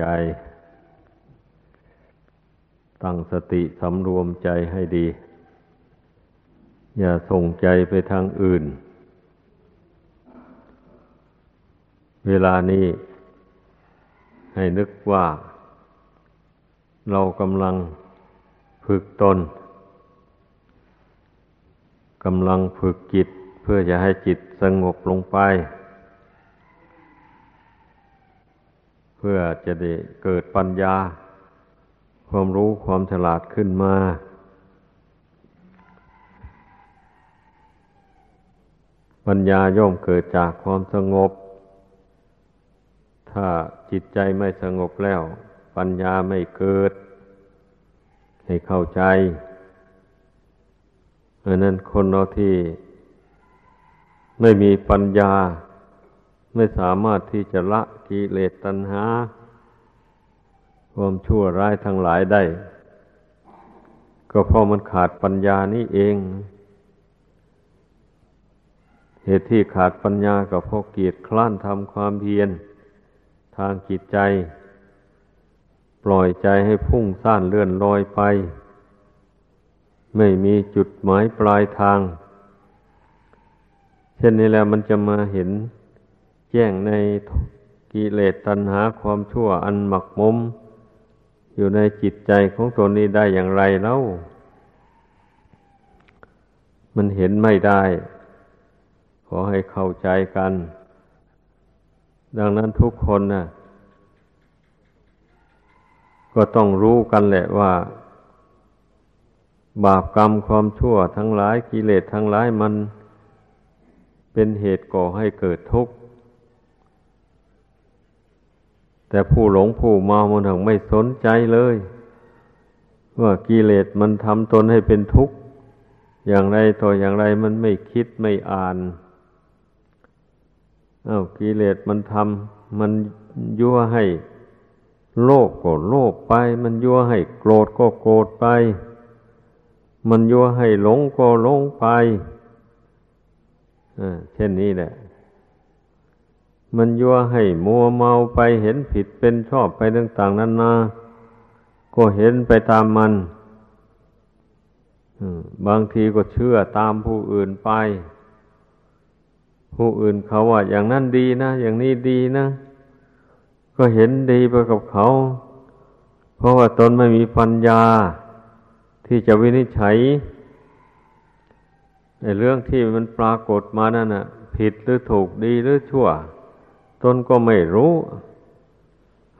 ใจ ตั้งสติสำรวมใจให้ดี อย่าส่งใจไปทางอื่น เวลานี้ ให้นึกว่า เรากำลังฝึกตนกำลังฝึกจิตเพื่อจะให้จิตสงบลงไป เพื่อจะได้เกิดปัญญา ความรู้ความฉลาดขึ้นมา ปัญญาย่อมเกิดจากความสงบ ถ้าจิตใจไม่สงบแล้ว ปัญญาไม่เกิด ให้เข้าใจเพราะนั้นคนเราที่ไม่มีปัญญา ไม่สามารถที่จะละกิเลสตัณหา ความชั่วร้ายทั้งหลายได้ ก็เพราะมันขาดปัญญานี่เอง เหตุที่ขาดปัญญาก็เพราะเกียรติคล้านทำความเพียร ทางจิตใจ ปล่อยใจให้พุ่งซ่านเลื่อนลอยไป ไม่มีจุดหมายปลายทาง เช่นนี้แล้วมันจะมาเห็น แจ้งในกิเลสตัณหาความชั่วอันหมักมม อยู่ในจิตใจของตนนี้ได้อย่างไรเล่า มันเห็นไม่ได้ ขอให้เข้าใจกัน ดังนั้นทุกคนนะ่ะก็ต้องรู้กันแหละว่า บาปกรรมความชั่วทั้งหลายกิเลสทั้งหลายมันเป็นเหตุก่อให้เกิดทุกข์ แต่ผู้หลงผู้เมามันถึงไม่สนใจเลย ว่ากิเลสมันทำตนให้เป็นทุกข์ อย่างไรต่ออย่างไรมันไม่คิดไม่อ่านอา้าวกิเลสมันทำมันยั่วให้โลภก็โลภไป มันยั่วให้โกรธก็โกรธไป มันยั่วให้หลงก็หลงไปเช่นนี้แหละ มันยั่วให้มัวเมาไปเห็นผิดเป็นชอบไปต่างๆนั้นนาก็เห็นไปตามมันบางทีก็เชื่อตามผู้อื่นไป ผู้อื่นเขาว่า อย่างนั้นดีนะ อย่างนี้ดีนะ ก็เห็นดีไปกับเขา เพราะว่าตนไม่มีปัญญา ที่จะวินิจฉัยในเรื่องที่มันปรากฏมานั่นน่ะผิดหรือถูกดีหรือชั่ว ตนก็ไม่รู้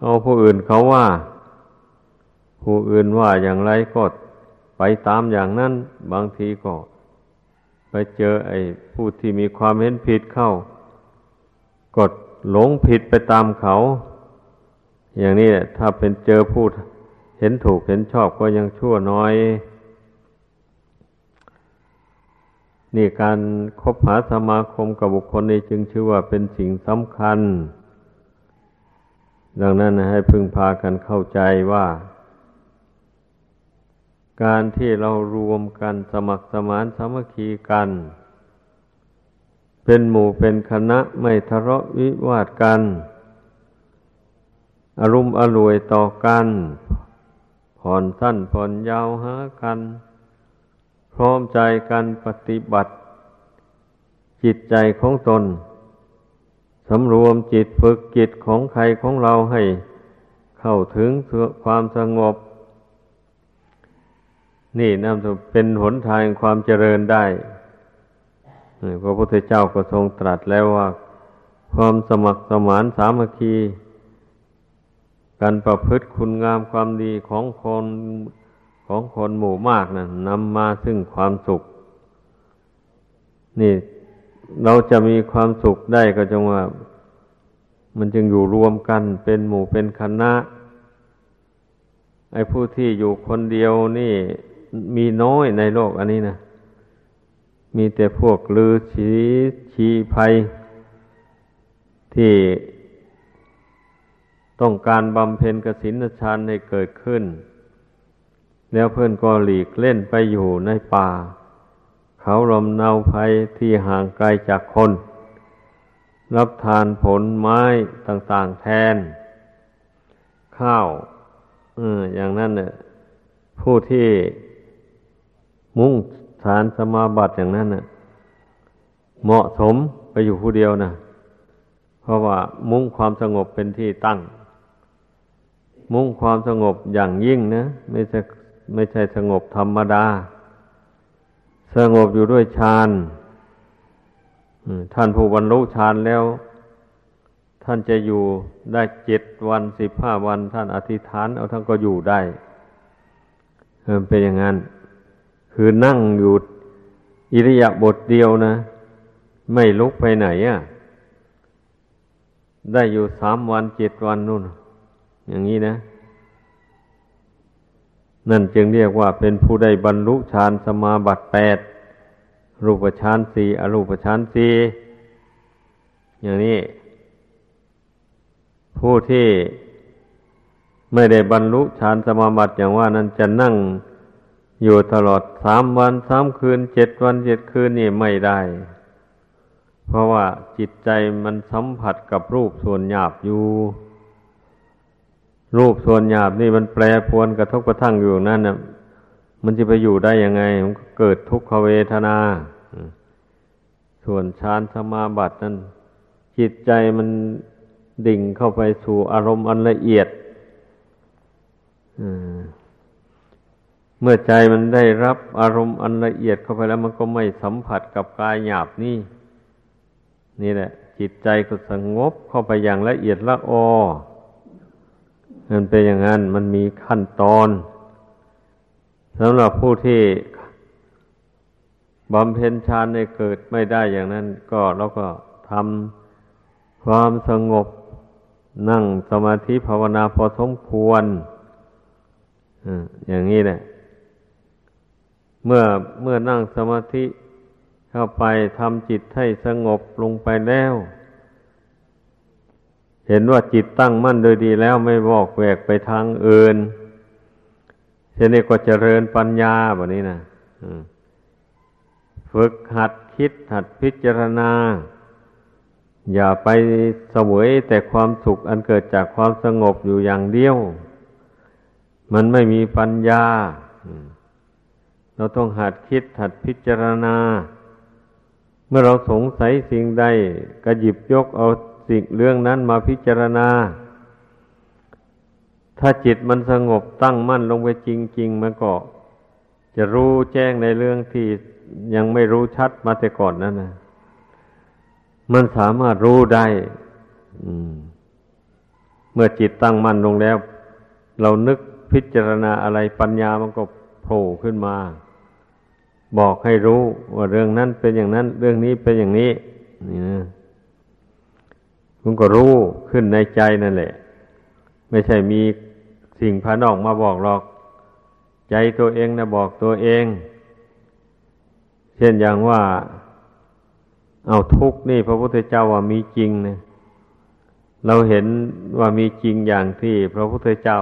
เอาผู้อื่นเขาว่า ผู้อื่นว่าอย่างไรก็ไปตามอย่างนั้น บางทีก็ ไปเจอไอ้ผู้ที่มีความเห็นผิดเข้า กดหลงผิดไปตามเขา อย่างนี้ถ้าเป็นเจอผู้เห็นถูกเห็นชอบก็ยังชั่วน้อย นี่การคบหาสมาคมกับบุคคลนี้จึงชื่อว่าเป็นสิ่งสำคัญ ดังนั้นให้พึงพากันเข้าใจว่า การที่เรารวมกันสมัครสมานสามัคคีกัน เป็นหมู่เป็นคณะไม่ทะเลาะวิวาทกันอารมณ์อรวยต่อกัน ผ่อนสั้นผ่อนยาวหากัน ร้อมใจกันปฏิบัติ จิตใจของตนสำรวมจิตฝึกจิตของใครของเราให้เข้าถึงความสงบ นี่นั่นเป็นหนทางความเจริญได้พระพุทธเจ้าก็ทรงตรัสแล้วว่า ความสมัครสมานสามัคคี การประพฤติคุณงามความดีของคน ของคนหมู่มากนะ่ะนำมาซึ่งความสุข นี่ เราจะมีความสุขได้ก็จงว่า มันจึงอยู่รวมกันเป็นหมู่เป็นคณะไอ้ผู้ที่อยู่คนเดียวนี่มีน้อยในโลกอันนี้นะมีแต่พวกลือชีชีภัย ที่ต้องการบำเพ็ญกสินฌานให้เกิดขึ้น แล้วเพื่อนก็หลีกเล่นไปอยู่ในป่า เขาลมเนาภัยที่ห่างไกลจากคน รับทานผลไม้ต่างๆแทน ข้าวออย่างนั้นเนี่ยผู้ที่มุ่งฐานสมาบัติอย่างนั้นเน่ะเหมาะสมไปอยู่ผู้เดียวนะเพราะว่ามุ่งความสงบเป็นที่ตั้ง มุ่งความสงบอย่างยิ่งนะ ไม่ใช่ ไม่ใช่สงบธรรมดา สงบอยู่ด้วยฌานท่านผู้บรรลุฌานแล้ว ท่านจะอยู่ได้เจ็ดวันสิบห้าวัน ท่านอธิษฐาน เอาท่านก็อยู่ได้เป็นอย่างนั้น คือนั่งอยู่อิริยาบถเดียวนะ ไม่ลุกไปไหนอะ่ะได้อยู่สามวันเจ็ดวันนู่น อย่างนี้นะ นั่นจึงเรียกว่าเป็นผู้ได้บรรลุฌานสมาบัติแปดรูปฌานสี่อรูปฌานสี่อย่างนี้ ผู้ที่ไม่ได้บรรลุฌานสมาบัติอย่างว่านั้นจะนั่งอยู่ตลอดสามวันสามคืนเจ็ดวันเจ็ดคืนนี่ไม่ได้ เพราะว่าจิตใจมันสัมผัสกับรูปส่วนหยาบอยู่ รูปส่วนหยาบนี่มันแปรปวนกระทบกระทั่งอยู่นั่นนะมันจะไปอยู่ได้ยังไง มันก็เกิดทุกขเวทนา ส่วนฌานสมาบัตินั้นจิตใจมันดิ่งเข้าไปสู่อารมณ์อันละเอียดเมื่อใจมันได้รับอารมณ์อันละเอียดเข้าไปแล้วมันก็ไม่สัมผัสกับกายหยาบนี่ นี่แหละ จิตใจก็สงบเข้าไปอย่างละเอียดละออ มันเป็นอย่างนั้นมันมีขั้นตอนสำหรับผู้ที่บำเพ็ญฌานในเกิดไม่ได้อย่างนั้น ก็เราก็ทำความสงบนั่งสมาธิภาวนาพอสมควรอย่างนี้แหละ เมื่อเมื่อนั่งสมาธิเข้าไปทำจิตให้สงบลงไปแล้ว เห็นว่าจิตตั้งมั่นโดยดีแล้วไม่บอกแวกไปทางอื่นเช่นนี้ก็เจริญปัญญาแบบนี้นะฝึกหัดคิดหัดพิจารณา อย่าไปเสวยแต่ความสุขอันเกิดจากความสงบอยู่อย่างเดียว มันไม่มีปัญญา เราต้องหัดคิดหัดพิจารณา เมื่อเราสงสัยสิ่งใดก็หยิบยกเอา สิ่งเรื่องนั้นมาพิจารณา ถ้าจิตมันสงบตั้งมั่นลงไปจริง ๆมันก็จะรู้แจ้งในเรื่องที่ยังไม่รู้ชัดมาแต่ก่อนนั่นนะมันสามารถรู้ได้เมื่อจิตตั้งมั่นลงแล้ว เรานึกพิจารณาอะไรปัญญามันก็โผล่ขึ้นมา บอกให้รู้ว่าเรื่องนั้นเป็นอย่างนั้น เรื่องนี้เป็นอย่างนี้นี่นะ มันก็รู้ขึ้นในใจนั่นแหละ ไม่ใช่มีสิ่งภายนอกมาบอกหรอก ใจตัวเองนะบอกตัวเอง เช่นอย่างว่า เอาทุกนี่ พระพุทธเจ้าว่ามีจริงนะเราเห็นว่ามีจริงอย่างที่พระพุทธเจ้า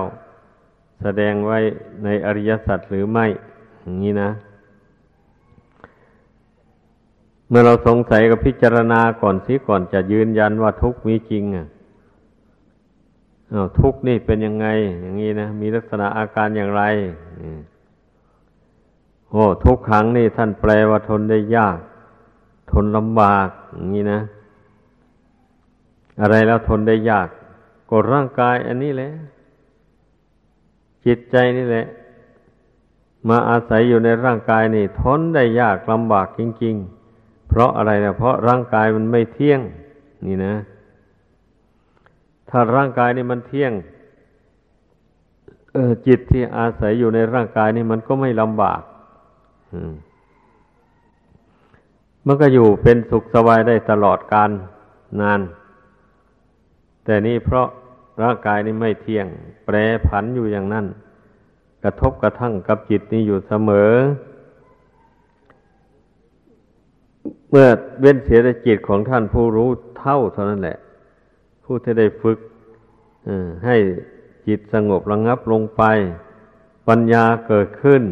แสดงไว้ในอริยสัจหรือไม่ อย่างนี้นะ เมื่อเราสงสัยกับพิจารณาก่อนสิก่อนจะยืนยันว่าทุกข์มีจริงอะทุกข์นี่เป็นยังไง อย่างนี้นะมีลักษณะอาการอย่างไรโอ้ทุกครั้งนี่ท่านแปลว่าทนได้ยาก ทนลำบาก อย่างนี้นะ อะไรแล้วทนได้ยากก็ร่างกาย อันนี้แหละ จิตใจนี่แหละ มาอาศัยอยู่ในร่างกายนี่ ทนได้ยากลำบากจริง ๆ เพราะอะไรนะเพราะร่างกายมันไม่เที่ยง นี่นะ ถ้าร่างกายนี่มันเที่ยงเออจิตที่อาศัยอยู่ในร่างกายนี่มันก็ไม่ลำบากมันก็อยู่เป็นสุขสบายได้ตลอดการนาน แต่นี่เพราะร่างกายนี่ไม่เที่ยง แปรผันอยู่อย่างนั้น กระทบกระทั่งกับจิตนี่อยู่เสมอ เมื่อเว้นเสียแต่จิตของท่านผู้รู้เท่าเท่านั้นแหละ ผู้ที่ได้ฝึกให้จิตสงบระงับลงไป ปัญญาเกิดขึ้น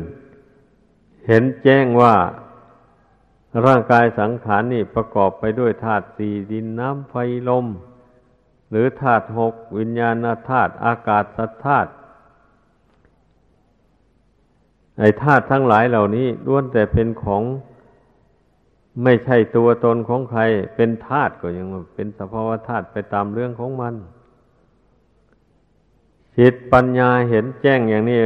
เห็นแจ้งว่าร่างกายสังขารนี่ประกอบไปด้วยธาตุสี่ดินน้ำไฟลม หรือธาตุหกวิญญาณธาตุอากาศธาตุไอธาตุทั้งหลายเหล่านี้ล้วนแต่เป็นของ ไม่ใช่ตัวตนของใคร เป็นธาตุก็ยังเป็นสภาวะธาตุไปตามเรื่องของมันจิตปัญญาเห็นแจ้งอย่างนี้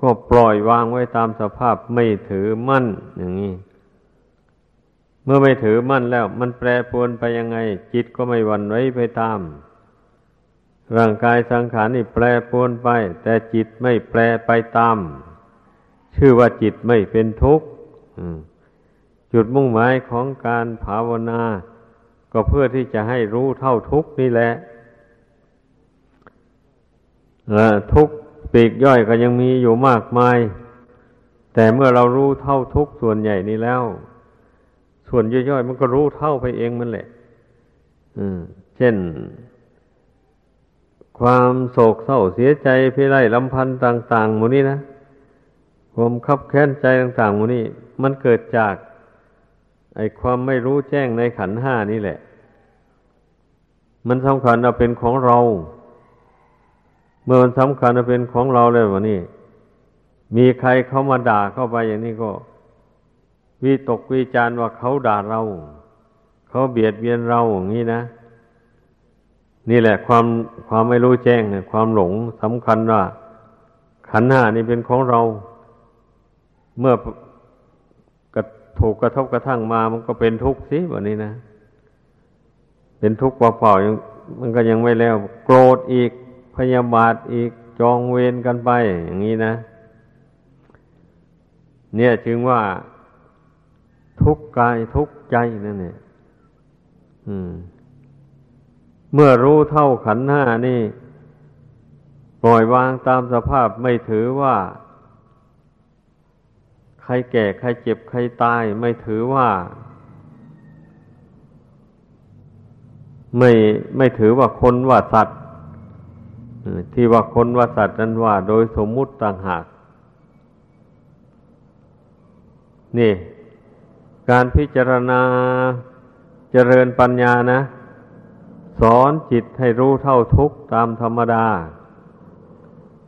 ก็ปล่อยวางไว้ตามสภาพไม่ถือมั่นอย่างนี้ เมื่อไม่ถือมั่นแล้ว มันแปรปรวนไปยังไง จิตก็ไม่หวั่นไหวไปตาม ร่างกายสังขารนี่แปรปรวนไป แต่จิตไม่แปรไปตาม ชื่อว่าจิตไม่เป็นทุกข์ จุดมุ่งหมายของการภาวนา ก็เพื่อที่จะให้รู้เท่าทุกนี่แหละทุกปีกย่อยก็ยังมีอยู่มากมาย แต่เมื่อเรารู้เท่าทุกส่วนใหญ่นี้แล้ว ส่วนย่อยๆมันก็รู้เท่าไปเองมันแหละเช่น ความโศกเศร้าเสียใจพิไรลำพันธ์ต่าง ๆ หมูนี้นะความคับแค้นใจต่าง ๆ หมูนี้ มันเกิดจาก ไอ้ความไม่รู้แจ้งในขันห้านี่แหละ มันสำคัญว่าเป็นของเรา เมื่อมันสำคัญว่าเป็นของเราเลยวะนี่ มีใครเข้ามาด่าเข้าไปอย่างนี้ก็วิตกวิจารว่าเขาด่าเรา เขาเบียดเบียนเราอย่างนี้นะ นี่แหละ ความความไม่รู้แจ้งเนี่ยความหลงสำคัญว่า ขันห้านี่เป็นของเรา เมื่อ ถูกกระทบกระทั่งมามันก็เป็นทุกข์สิแบบนี้นะ เป็นทุกข์เปล่าๆมันก็ยังไม่แล้ว โกรธอีกพยาบาทอีกจองเวรกันไป อย่างนี้นะ เนี่ยจึงว่าทุกข์กายทุกข์ใจนั่นเนี่ยเมื่อรู้เท่าขันห้านี่ ปล่อยวางตามสภาพไม่ถือว่า ครแก่ใครเจ็บใครตายไม่ถือว่า ไม่ไม่ถือว่าคนว่าสัตว์ที่ว่าคนว่าสัตว์นั้นว่า โดยสมมุติต่างหาก นี่ การพิจารณาเจริญปัญญานะ สอนจิตให้รู้เท่าทุกข์ตามธรรมดา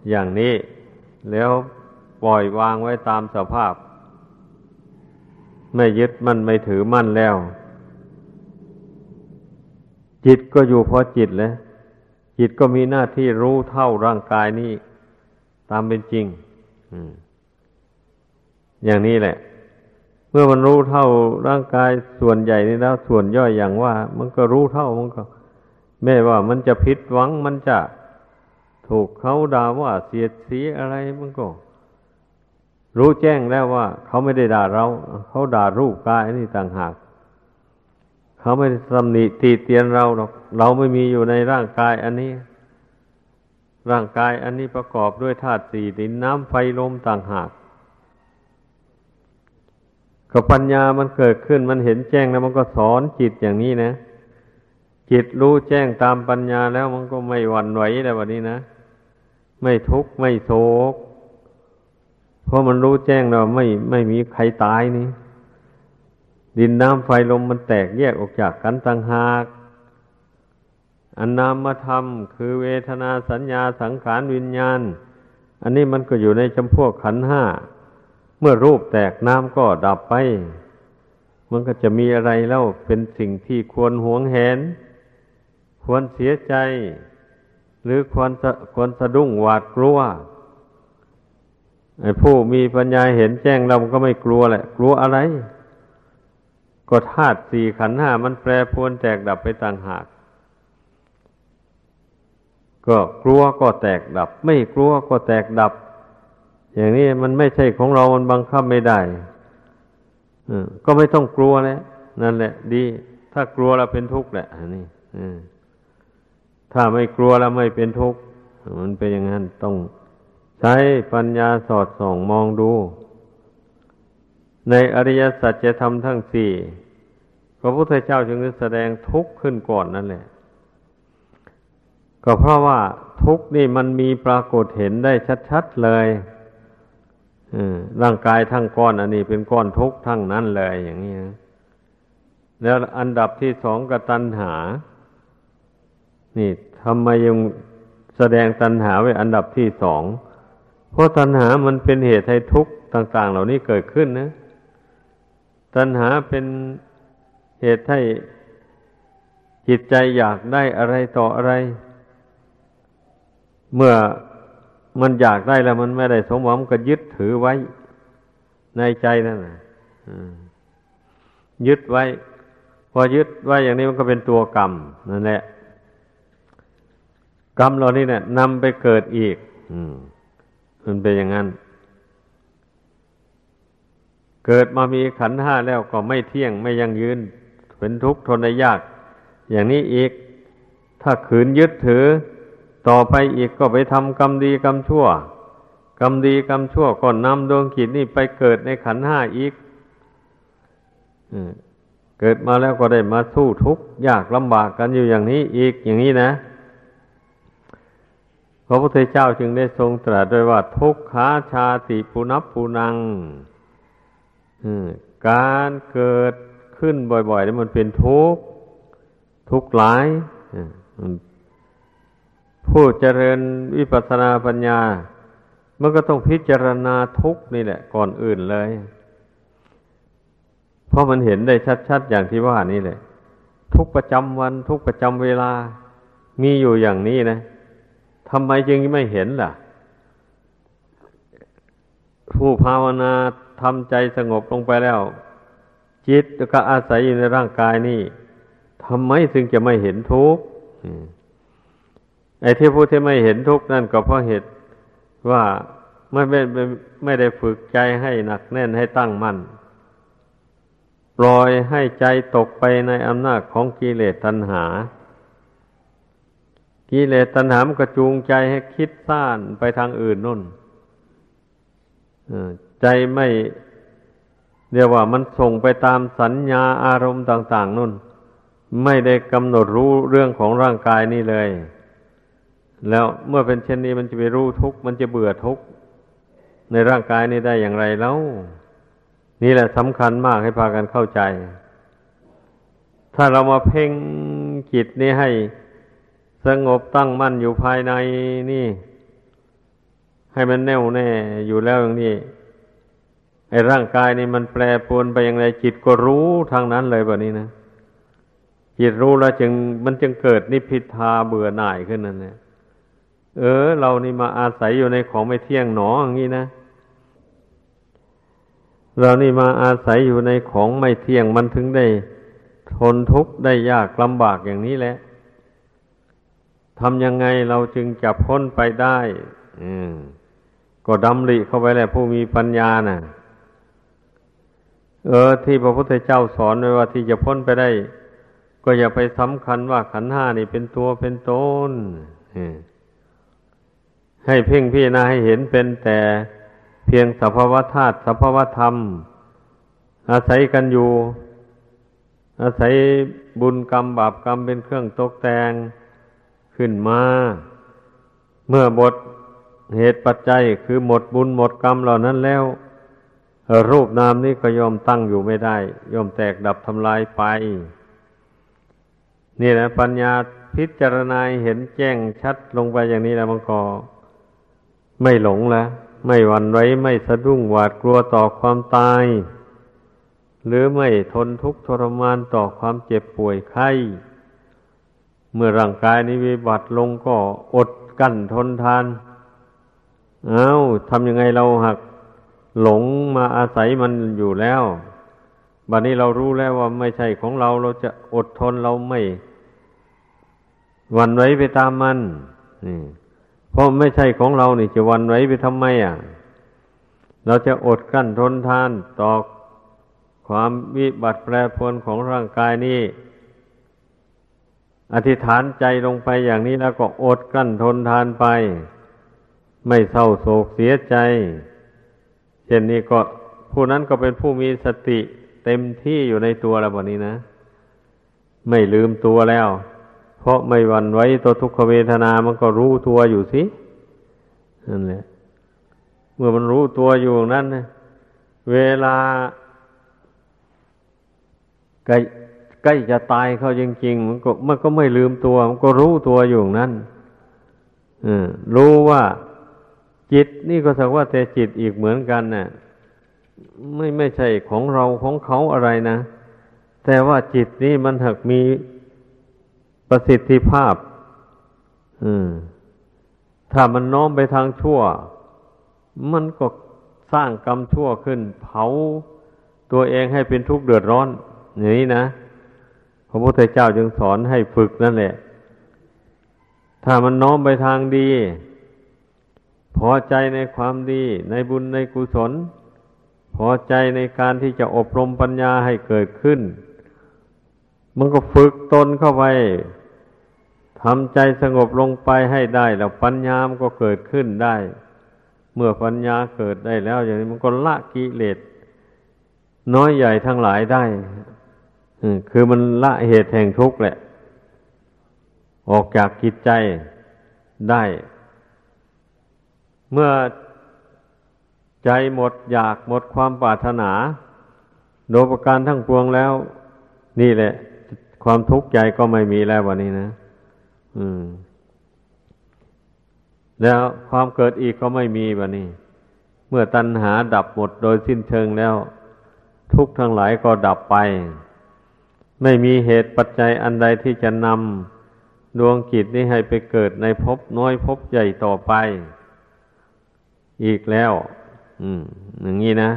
อย่างนี้แล้วปล่อยวางไว้ตามสภาพ ไม่ยึดมั่นไม่ถือมั่นแล้ว จิตก็อยู่เพราะจิตแล้วจิตก็มีหน้าที่รู้เท่าร่างกายนี้ตามเป็นจริงอย่างนี้แหละ เมื่อมันรู้เท่าร่างกายส่วนใหญ่นี้แล้ว ส่วนย่อยอย่างว่า มันก็รู้เท่ามันก็ แม้ว่ามันจะผิดหวังมันจะถูกเขาด่าว่าเสียดสีอะไรมันก็ รู้แจ้งแล้วว่า เขาไม่ได้ด่าเรา เขาด่ารูปกายนี่ต่างหาก เขาไม่ได้ตำหนิตีเตียนเราหรอกเราไม่มีอยู่ในร่างกายอันนี้ ร่างกายอันนี้ประกอบด้วยธาตุสี่ดินน้ำไฟลมต่างหากก็ปัญญามันเกิดขึ้นมันเห็นแจ้งแล้วมันก็สอนจิตอย่างนี้นะจิตรู้แจ้งตามปัญญาแล้วมันก็ไม่หวั่นไหวแล้ววันนี้นะ ไม่ทุกข์ไม่โศก เพราะมันรู้แจ้งเราไม่ไม่มีใครตายนี่ ดินน้ำไฟลมมันแตกแยกออกจากกันต่างหาก อันนามธรรมคือเวทนาสัญญาสังขารวิญญาณ อันนี้มันก็อยู่ในจำพวกขันห้า เมื่อรูปแตกน้ำก็ดับไป มันก็จะมีอะไรแล้วเป็นสิ่งที่ควรหวงแหน ควรเสียใจ หรือควรควรสะดุ้งหวาดกลัว ไอ้ผู้มีปัญญาเห็นแจ้งเราก็ไม่กลัวแหละ กลัวอะไร ก็ธาตุสี่ขันห้ามันแปรปรวนแตกดับไปต่างหาก ก็กลัวก็แตกดับ ไม่กลัวก็แตกดับ อย่างนี้มันไม่ใช่ของเรา มันบังคับไม่ได้ก็ไม่ต้องกลัวแล้วนั่นแหละ ดี ถ้ากลัวแล้วเป็นทุกข์แหละนนี้ถ้าไม่กลัวแล้วไม่เป็นทุกข์มันเป็นอย่างนั้นต้อง ใช้ปัญญาสอดส่องมองดู ในอริยสัจจะทำทั้งสี่พระพุทธเจ้าจึงแสดงทุกข์ขึ้นก่อนนั่นแหละ ก็เพราะว่าทุกข์นี่มันมีปรากฏเห็นได้ชัดๆเลยร่างกายทั้งก้อนอันนี้เป็นก้อนทุกข์ทั้งนั้นเลยอย่างนี้แล้วอันดับที่สองกตัณหานนี่ทำไมยังแสดงตัณหาไว้อันดับที่สองเเพราะตัณหามันเป็นเหตุให้ทุกข์ต่าง ๆ เหล่านี้เกิดขึ้นนะ ตัณหาเป็นเหตุให้จิตใจอยากได้อะไรต่ออะไร เมื่อมันอยากได้แล้วมันไม่ได้สมหวังก็ยึดถือไว้ ในใจนั่นนะยึดไว้ พอยึดไว้อย่างนี้มันก็เป็นตัวกรรมนั่นแหละ กรรมเรานี่เนี่ยนำไปเกิดอีก อืม มันเป็นอย่างนั้น เกิดมามีขันห้าแล้วก็ไม่เที่ยงไม่ยังยืน เป็นทุกข์ทนได้ยาก อย่างนี้อีก ถ้าขืนยึดถือ ต่อไปอีกก็ไปทำกรรมดีกรรมชั่ว กรรมดีกรรมชั่วก็นำดวงขีดนี่ไปเกิดในขันห้าอีกเกิดมาแล้วก็ได้มาสู้ทุกข์ยากลำบากกันอยู่อย่างนี้อีกอย่างนี้นะ พระพุทธเจ้าจึงได้ทรงตรัสด้วยว่า ทุกขาชาติปุนับปุนังการเกิดขึ้นบ่อยๆนี่มันเป็นทุกข์ทุกข์หลายผู้เจริญวิปัสสนาปัญญามันก็ต้องพิจารณาทุกข์นี่แหละ ก่อนอื่นเลย เพราะมันเห็นได้ชัดๆอย่างที่ว่านี่แหละ ทุกประจำวันทุกประจำเวลามีอยู่อย่างนี้นะ ทำไมจึงไม่เห็นล่ะ ผู้ภาวนาทำใจสงบลงไปแล้ว จิตก็อาศัยอยู่ในร่างกายนี่ทำไมถึงจะไม่เห็นทุกข์ไอ้ที่ผู้ที่ไม่เห็นทุกข์นั่นก็เพราะเหตุว่าไม่ไม่ไม่ได้ฝึกใจให้หนักแน่นให้ตั้งมั่นปล่อยให้ใจตกไปในอำนาจของกิเลสตัณหา กิเลสตัณหามันก็จูงใจให้คิดซ่านไปทางอื่นนู่นใจไม่เรียกว่ามันส่งไปตามสัญญาอารมณ์ต่าง ๆนู่น ไม่ได้กำหนดรู้เรื่องของร่างกายนี่เลย แล้วเมื่อเป็นเช่นนี้มันจะไปรู้ทุกข์มันจะเบื่อทุกข์ในร่างกายนี้ได้อย่างไรแล้ว นี่แหละสำคัญมากให้พากันเข้าใจ ถ้าเรามาเพ่งจิตนี้ให้ สงบตั้งมั่นอยู่ภายในนี่ ให้มันแน่วแน่อยู่แล้วอย่างนี้ไอ้ร่างกายนี่มันแปรปรวนไปอย่างไรจิตก็รู้ทางนั้นเลยแบบนี้นะจิตรู้แล้วจึงมันจึงเกิดนิพพิทาเบื่อหน่ายขึ้นนั่นแหละเออ เรานี่มาอาศัยอยู่ในของไม่เที่ยงหนออย่างนี้นะเรานี่มาอาศัยอยู่ในของไม่เที่ยงมันถึงได้ ทนทุกข์ได้ยากลำบากอย่างนี้แหละ ทำยังไงเราจึงจะพ้นไปได้ก็ดำริเข้าไปแหละผู้มีปัญญานะ่ะ เออ ที่พระพุทธเจ้าสอนไว้ว่าที่จะพ้นไปได้ ก็อย่าไปสำคัญว่าขันห้านี่เป็นตัวเป็นตนให้เพ่งพี่นาให้เห็นเป็นแต่เพียงสภาวธาตุสภาวธรรม อาศัยกันอยู่ อาศัยบุญกรรมบาปกรรมเป็นเครื่องตกแต่ง ขึ้นมา เมื่อบทเหตุปัจจัยคือหมดบุญหมดกรรมเหล่านั้นแล้ว รูปนามนี้ก็ยอมตั้งอยู่ไม่ได้ ยอมแตกดับทำลายไป นี่แหละปัญญาพิจารณาเห็นแจ้งชัดลงไปอย่างนี้แล้วมันก็ไม่หลงแล้วไม่หวั่นไหวไม่สะดุ้งหวาดกลัวต่อความตาย หรือไม่ทนทุกข์ทรมานต่อความเจ็บป่วยไข้ เมื่อร่างกายนี้วิบัติลงก็อดกั้นทนทาน เอา้าทำยังไงเราหักหลงมาอาศัยมันอยู่แล้วบัดนี้เรารู้แล้วว่าไม่ใช่ของเราเราจะอดทนเราไม่วันไว้ไปตามมันนี่เพราะไม่ใช่ของเรานี่จะวันไว้ไปทำไมอะ เราจะอดกั้นทนทานต่อความวิบัติแปรปรวนของร่างกายนี้ อธิษฐานใจลงไปอย่างนี้แล้วก็อดกั้นทนทานไป ไม่เศร้าโศกเสียใจ เช่นนี้ก็ผู้นั้นก็เป็นผู้มีสติเต็มที่อยู่ในตัวแล้วแบบนี้นะ ไม่ลืมตัวแล้ว เพราะไม่หวั่นไหวตัวทุกขเวทนามันก็รู้ตัวอยู่สินั่นแหละเมื่อมันรู้ตัวอยู่นั้นเวลา ใกล้จะตายเขาจริงๆมันก็มันก็ไม่ลืมตัว มันก็รู้ตัวอยู่นั้นรู้ว่าจิตนี่ก็สักว่าแต่จิตอีกเหมือนกันนะ่ะไม่ไม่ใช่ของเราของเขาอะไรนะ แต่ว่าจิตนี่มันหักมีประสิทธิภาพอืมถ้ามันน้อมไปทางชั่ว มันก็สร้างกรรมชั่วขึ้น เผาตัวเองให้เป็นทุกข์เดือดร้อนอย่างนี้นะ พระพุทธเจ้าจึงสอนให้ฝึกนั่นแหละ ถ้ามันน้อมไปทางดี พอใจในความดี ในบุญในกุศล พอใจในการที่จะอบรมปัญญาให้เกิดขึ้น มันก็ฝึกตนเข้าไปทำใจสงบลงไปให้ได้ แล้วปัญญามันก็เกิดขึ้นได้ เมื่อปัญญาเกิดได้แล้ว อย่างนี้มันก็ละกิเลสน้อยใหญ่ทั้งหลายได้ คือมันละเหตุแห่งทุกข์แหละ ออกจากกิจใจได้ เมื่อใจหมดอยากหมดความปรารถนา โดยประการทั้งปวงแล้ว นี่แหละ ความทุกข์ใจก็ไม่มีแล้ววันนี้นะ อืม แล้วความเกิดอีกก็ไม่มีวันนี้ เมื่อตัณหาดับหมดโดยสิ้นเชิงแล้ว ทุกทั้งหลายก็ดับไป ไม่มีเหตุปัจจัยอันใดที่จะนำดวงกิจนี้ให้ไปเกิดในภพน้อยภพใหญ่ต่อไป อีกแล้ว อืม อย่างนี้นะ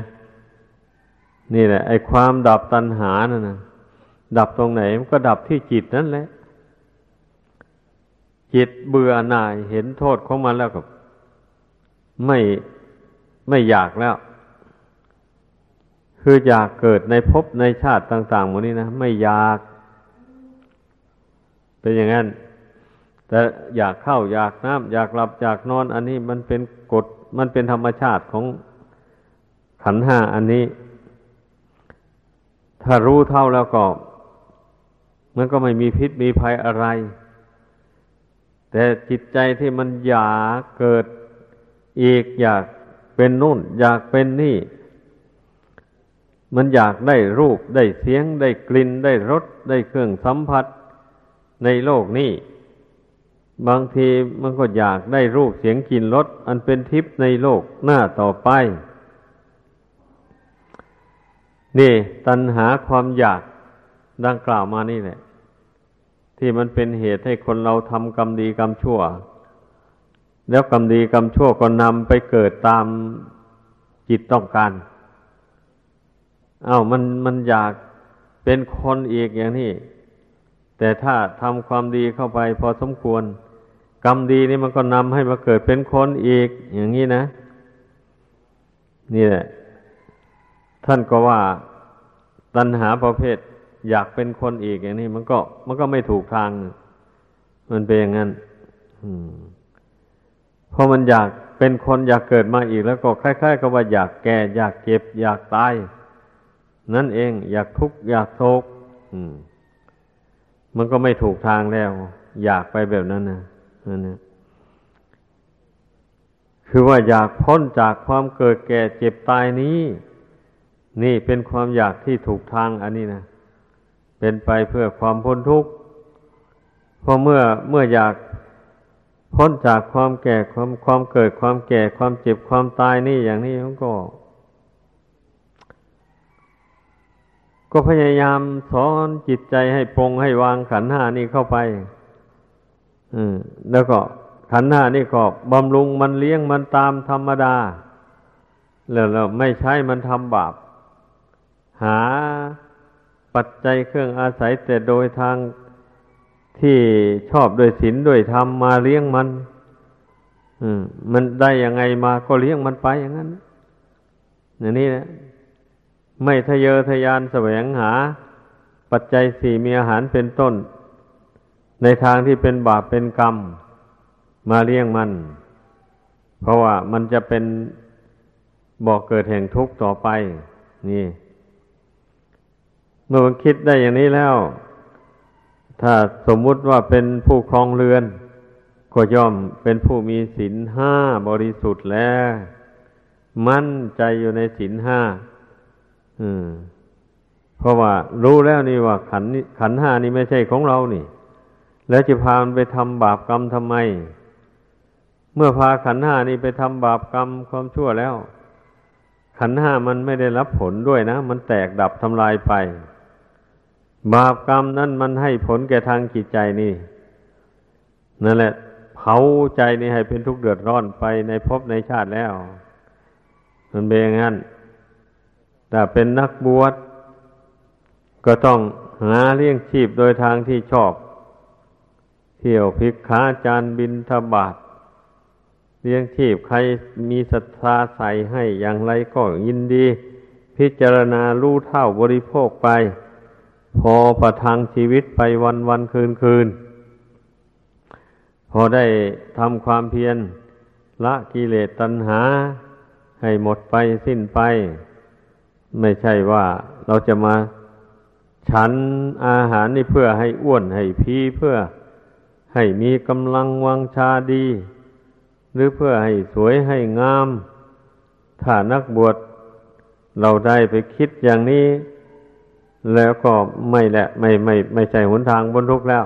นี่แหละ ไอ้ความดับตัณหานั่นนะดับตรงไหนมันก็ดับที่จิตนั่นแหละ จิตเบื่อหน่ายเห็นโทษของมันแล้วก็ไม่ไม่อยากแล้ว คืออยากเกิดในภพในชาติต่างๆหมดนี้นะไม่อยาก เป็นอย่างนั้น แต่อยากเข้าอยากน้ำอยากหลับอยากนอน อันนี้มันเป็นกฎมันเป็นธรรมชาติของขันห้าอันนี้ ถ้ารู้เท่าแล้วก็ มันก็ไม่มีพิษมีภัยอะไร แต่จิตใจที่มันอยากเกิดอีกอยากเป็นนู่น อยากเป็นนี่ มันอยากได้รูปได้เสียง ได้กลิ่นได้รสได้เครื่องสัมผัสในโลกนี้ บางทีมันก็อยากได้รูปเสียงกลิ่นรสอันเป็นทิพย์ในโลกหน้าต่อไป นี่ตัณหาความอยากดังกล่าวมานี่แหละ ที่มันเป็นเหตุให้คนเราทำกรรมดีกรรมชั่ว แล้วกรรมดีกรรมชั่วก็นำไปเกิดตามจิตต้องการ อา้าวมันมันอยากเป็นคนอีกอย่างนี้ แต่ถ้าทำความดีเข้าไปพอสมควร กรรมดีนี่มันก็นำให้มาเกิดเป็นคนอีก อย่างนี้นะ นี่แหละ ท่านก็ว่าตัณหาประเภท อยากเป็นคนอีกอย่างนี้ มันก็ มันก็ไม่ถูกทาง มันเป็นอย่างนั้นเพราะมันอยากเป็นคนอยากเกิดมาอีกแล้วก็คล้ายๆกับว่าอยากแก่ อยากเก็บ อยากตาย นั่นเองอยากทุกข์อยากโศกมันก็ไม่ถูกทางแล้ว อยากไปแบบนั้นนะนั่นนะคือว่าอยากพ้นจากความเกิดแก่เจ็บตายนี้ นี่เป็นความอยากที่ถูกทางอันนี้นะเป็นไปเพื่อความพ้นทุกข์เพราะเมื่อเมื่ออยากพ้นจากความแก่ความความเกิดความแก่ความเจ็บความตายนี่อย่างนี้มันก็ ก็พยายามสอนจิตใจให้ปรงให้วางขันห้านี่เข้าไปอืมแล้วก็ขันห้านี่ก็บำรุงมันเลี้ยงมันตามธรรมดา แล้วเราไม่ใช้มันทำบาป หาปัจจัยเครื่องอาศัยแต่โดยทางที่ชอบด้วยศีลด้วยธรรมมาเลี้ยงมันอืมมันได้ยังไงมาก็เลี้ยงมันไปอย่างนั้นอย่างนี้นะ ไม่ทะเยอทะยานแสวงหา ปัจจัยสี่มีอาหารเป็นต้น ในทางที่เป็นบาปเป็นกรรม มาเลี้ยงมัน เพราะว่ามันจะเป็นบอกเกิดแห่งทุกข์ต่อไป นี่ เมื่อมันคิดได้อย่างนี้แล้ว ถ้าสมมุติว่าเป็นผู้ครองเรือน ก็ย่อมเป็นผู้มีศีลห้าบริสุทธิ์แล้ว มั่นใจอยู่ในศีลห้า เพราะว่ารู้แล้วนี่ว่าขันขันห้านี่ไม่ใช่ของเรานี่ แล้วจะพามันไปทำบาปกรรมทำไม เมื่อพาขันห้านี่ไปทำบาปกรรมความชั่วแล้ว ขันห้ามันไม่ได้รับผลด้วยนะ มันแตกดับทำลายไป บาปกรรมนั้นมันให้ผลแก่ทางจิตใจนี่นั่นแหละเผาใจนี่ให้เป็นทุกข์เดือดร้อนไปในภพในชาติแล้ว มันเป็นอย่างนั้น แต่เป็นนักบวชก็ต้องหาเลี้ยงชีพโดยทางที่ชอบ เที่ยวพิกขาจานบินทบาทเลี้ยงชีพใครมีศรัทธาใส่ให้อย่างไรก็ยินดี พิจารณารู้เท่าบริโภคไป พอประทังชีวิตไปวันวันคืนคืน พอได้ทำความเพียรละกิเลสตัณหา ให้หมดไปสิ้นไป ไม่ใช่ว่าเราจะมาฉันอาหารนี่เพื่อให้อ้วนให้พีเพื่อให้มีกำลังวังชาดี หรือเพื่อให้สวยให้งาม ถ้านักบวชเราได้ไปคิดอย่างนี้ แล้วก็ไม่แหละไม่ไม่ไม่ใช่หนทางบนทุกแล้ว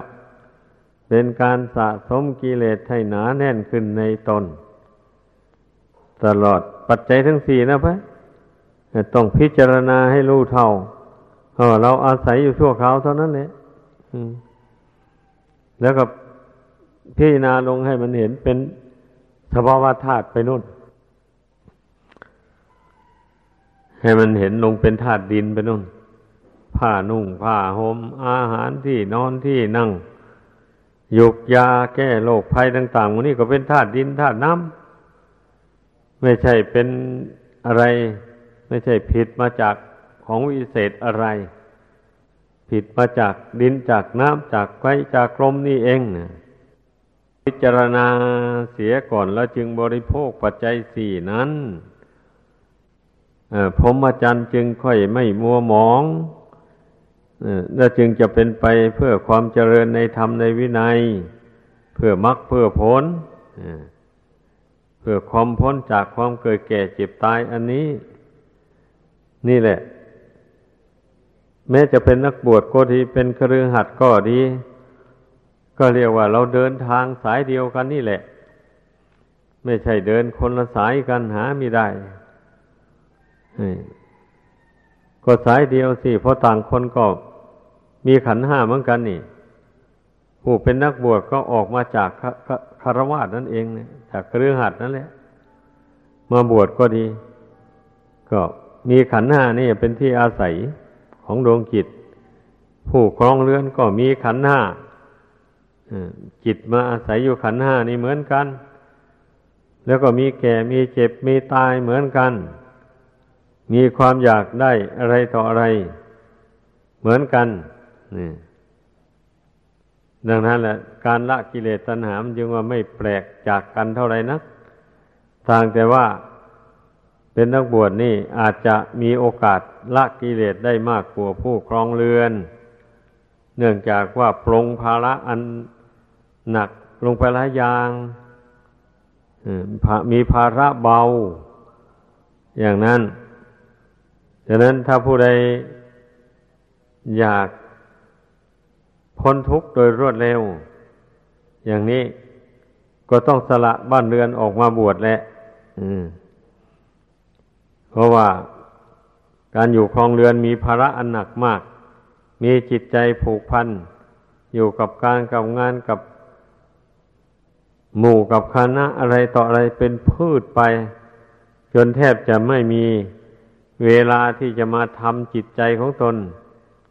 เป็นการสะสมกิเลสให้หนาแน่นขึ้นในตน ตลอดปัจจัยทั้งสี่นะพะ ต้องพิจารณาให้รู้เท่าเออเราอาศัยอยู่ชั่วคราวเท่านั้นแหละแล้วก็พิจารณาลงให้มันเห็นเป็นสภาวะธาตุไปนู่น ให้มันเห็นลงเป็นธาตุดินไปนู่น ผ้านุ่ง ผ้าหม่มอาหารที่นอนที่นั่งยุกยาแก้โรคภัยต่างๆวันนี้ก็เป็นธาตุดินธาตุน้ำไม่ใช่เป็นอะไร ไม่ใช่ผิดมาจากของวิเศษอะไร ผิดมาจากดินจากน้ำจากไฟจากลมนี่เองนะพิจารณาเสียก่อนแล้วจึงบริโภคปัจจัยสี่นั้นพรหมจรรย์จึงค่อยไม่มัวหมองและจึงจะเป็นไปเพื่อความเจริญในธรรมในวินัย เพื่อมรรคเพื่อผลเพื่อความพ้นจากความเกิดแก่เจ็บตายอันนี้ นี่แหละ แม้จะเป็นนักบวชก็ดีเป็นครือหัดก็ดี ก็เรียกว่าเราเดินทางสายเดียวกันนี่แหละ ไม่ใช่เดินคนละสายกันหาไม่ได้ก็สายเดียวสิเพราะต่างคนก็มีขันห้าเหมือนกันนี่ผู้เป็นนักบวชก็ออกมาจากคารวะนั่นเองจากเครือหัดนั่นแหละมาบวชก็ดี ก็ มีขันห้านี่เป็นที่อาศัยของดวงจิต ผู้ครองเรือนก็มีขันห้าจิตมาอาศัยอยู่ขันห้านี่เหมือนกัน แล้วก็มีแก่มีเจ็บมีตายเหมือนกัน มีความอยากได้อะไรต่ออะไร เหมือนกันนี่ดังนั้นแหละการละกิเลสตัณหาจึงว่าไม่แปลกจากกันเท่าไรนักทางแต่ว่า เป็นนักบวชนี่อาจจะมีโอกาสละกิเลสได้มากกว่าผู้ครองเรือน เนื่องจากว่าปรงภาระอันหนักลงไปหลายอย่างมีภาระเบา อย่างนั้นดังนั้นถ้าผู้ใดอยากพ้นทุกข์โดยรวดเร็ว อย่างนี้ก็ต้องสละบ้านเรือนออกมาบวชแหละ อืม เพราะว่าการอยู่ครองเรือนมีภาระอันหนักมาก มีจิตใจผูกพัน อยู่กับการกับงานกับหมู่กับคณะอะไรต่ออะไรเป็นพืชไป จนแทบจะไม่มีเวลาที่จะมาทำจิตใจของตน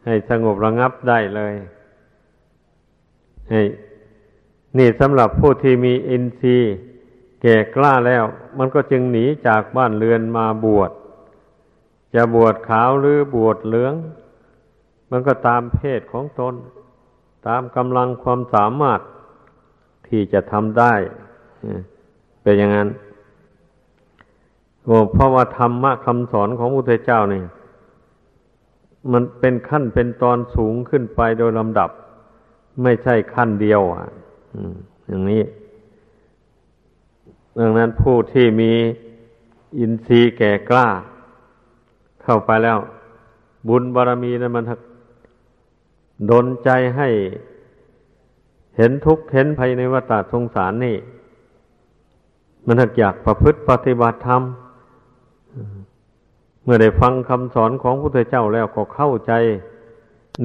ให้สงบระงับได้เลยให้นี่สำหรับผู้ที่มีอินทรีย์ แก่กล้าแล้ว มันก็จึงหนีจากบ้านเรือนมาบวช จะบวชขาวหรือบวชเหลือง มันก็ตามเพศของตน ตามกำลังความสามารถที่จะทำได้เป็นอย่างนั้นเพราะว่าธรรมะคำสอนของพระพุทธเจ้านี่มันเป็นขั้นเป็นตอนสูงขึ้นไปโดยลำดับ ไม่ใช่ขั้นเดียวอะอย่างนี้ ดังนั้นผู้ที่มีอินทรีย์แก่กล้า เข้าไปแล้ว บุญบารมีนั้นมันดนใจให้เห็นทุกข์เห็นภัยในวัฏสงสารนี่ มันอยากประพฤติปฏิบัติธรรมเมื่อได้ฟังคำสอนของพระพุทธเจ้าแล้วก็เข้าใจ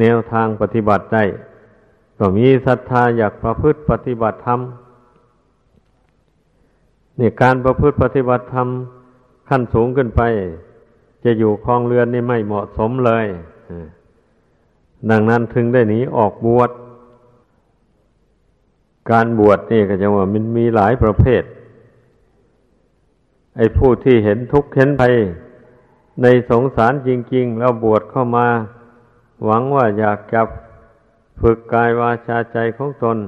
แนวทางปฏิบัติได้ก็มีศรัทธาอยากประพฤติปฏิบัติธรรม นี่การประพฤติปฏิบัติธรรมขั้นสูงขึ้นไป จะอยู่คลองเรือนนี่ไม่เหมาะสมเลยดังนั้นถึงได้หนีออกบวชการบวชนี่ก็จะว่ามันมีหลายประเภท ไอ้ผู้ที่เห็นทุกข์เห็นภัยในสงสารจริง ๆ แล้วบวชเข้ามา หวังว่าอยากจะฝึกกายวาจาใจของตน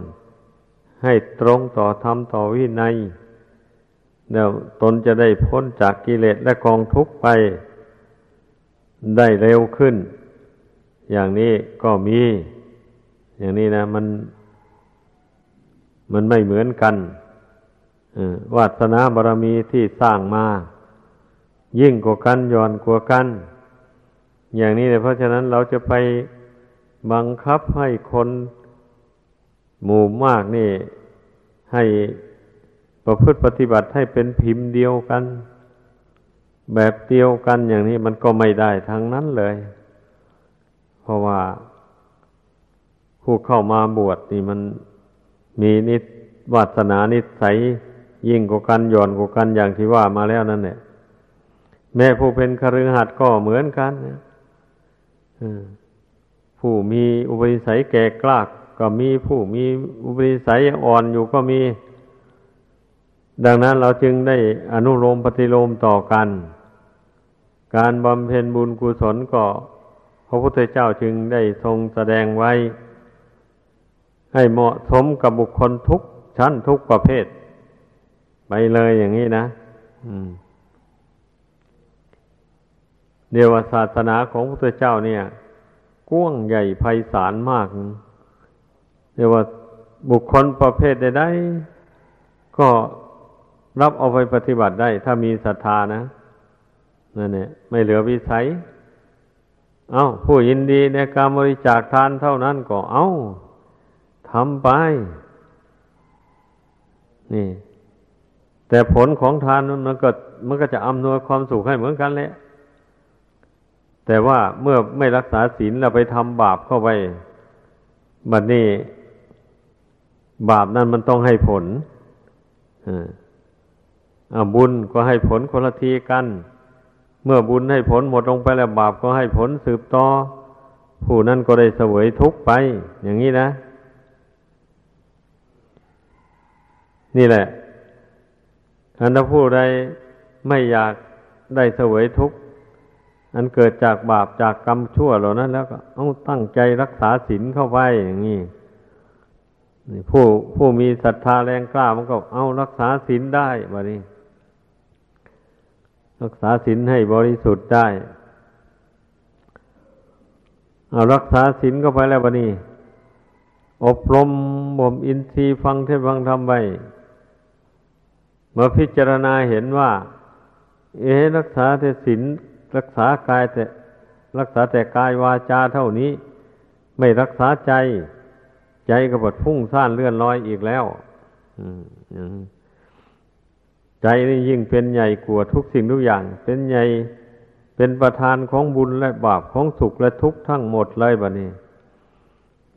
ให้ตรงต่อธรรมต่อวินัย แล้วตนจะได้พ้นจากกิเลสและกองทุกข์ไปได้เร็วขึ้น อย่างนี้ก็มี อย่างนี้นะ มัน มันไม่เหมือนกันวาสนาบารมีที่สร้างมา ยิ่งกว่ากันย่อนกว่ากัน อย่างนี้เลยเพราะฉะนั้นเราจะไปบังคับให้คนหมู่มากนี่ ให้ ประพฤติปฏิบัติให้เป็นพิมพ์เดียวกัน แบบเดียวกันอย่างนี้มันก็ไม่ได้ทั้งนั้นเลย เพราะว่าผู้เข้ามาบวชนี่มันมีนิสวาสนานิสัยยิ่งกว่ากันหย่อนกว่ากันอย่างที่ว่ามาแล้วนั่นแหละแม่ผู้เป็นคฤหัสถ์ก็เหมือนกันผู้มีอุปนิสัยแก่กล้าก็มีผู้มีอุปนิสัยอ่อนอยู่ก็มี ดังนั้นเราจึงได้อนุโลมปฏิโลมต่อกัน การบำเพ็ญบุญกุศลก็ พระพุทธเจ้าจึงได้ทรงแสดงไว้ ให้เหมาะสมกับบุคคลทุกชั้นทุกประเภท ไปเลยอย่างนี้นะเดียวศาสนาของพระพุทธเจ้าเนี่ยกว้างใหญ่ไพศาลมากเรียวบุคคลประเภทใดๆก็ รับเอาไปปฏิบัติได้ ถ้ามีศรัทธานะนั่นเนี่ยไม่เหลือวิสัย เอา้า ผู้ยินดีในการบริจาคทานเท่านั้นก็เอา้าทำไป นี่ แต่ผลของทานมันก็มันก็จะอำนวยความสุขให้เหมือนกันแหละแต่ว่าเมื่อไม่รักษาศีลเราไปทำบาปเข้าไปบัดนี้ บาปนั้นมันต้องให้ผลอ่า บุญก็ให้ผลคนละทีกัน เมื่อบุญให้ผลหมดลงไปแล้วบาปก็ให้ผลสืบต่อ ผู้นั้นก็ได้เสวยทุกข์ไป อย่างนี้นะ นี่แหละอันถ้าผู้ใดไม่อยากได้เสวยทุกข์อันเกิดจากบาปจากกรรมชั่วเหล่านั้น แล้วก็ต้องตั้งใจรักษาศีลเข้าไปอย่างนี้ผู้ผู้มีศรัทธาแรงกล้ามันก็เอารักษาศีลได้บะนี้ รักษาศีลให้บริสุทธิ์ได้เอารักษาศีลก็ไปแล้ววะนี่อบรมบ่มอินทรีย์ฟังเทศฟังธรรมไปเมื่อพิจารณาเห็นว่า เอรักษาแต่ศีลรักษากายแต่ รักษาแต่กายวาจาเท่านี้ ไม่รักษาใจ ใจก็บดพุ่งซ่านเลื่อนลอยอีกแล้ว อืม ใจนี่ยิ่งเป็นใหญ่กว่าทุกสิ่งทุกอย่าง เป็นใหญ่เป็นประธานของบุญและบาปของสุขและทุกข์ทั้งหมดเลยบะนี้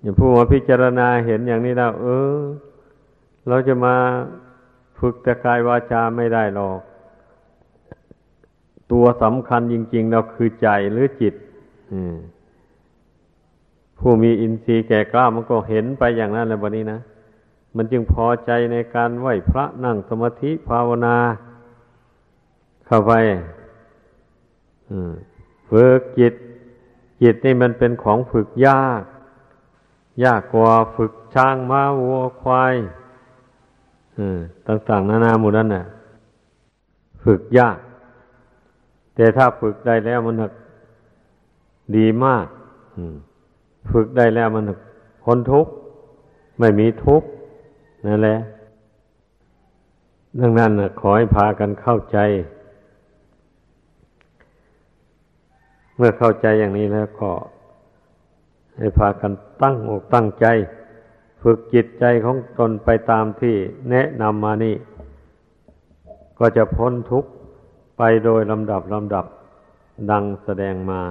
อย่างผู้มาพิจารณาเห็นอย่างนี้แล้ว เออ เราจะมาฝึกแต่กายวาจาไม่ได้หรอก ตัวสำคัญจริง ๆ เราคือใจหรือจิตผู้มีอินทรีย์แก่กล้ามันก็เห็นไปอย่างนั้นแล้วบะนี้นะ มันจึงพอใจในการไหวพระนั่งสมาธิภาวนา เข้าไปฝึกจิต จิตนี่มันเป็นของฝึกยาก ยากกว่าฝึกช้างม้าวัวควายต่างๆ นานาหมดนั่นน่ะ ฝึกยาก แต่ถ้าฝึกได้แล้วมันดีมากฝึกได้แล้วมันพ้นทุกข์ ไม่มีทุกข์ นั่นแหละ ดังนั้นขอให้พากันเข้าใจ เมื่อเข้าใจอย่างนี้แล้วก็ให้พากันตั้งอกตั้งใจ ฝึกจิตใจของตนไปตามที่แนะนำมานี่ ก็จะพ้นทุกข์ไปโดยลำดับลำดับดังแสดงมา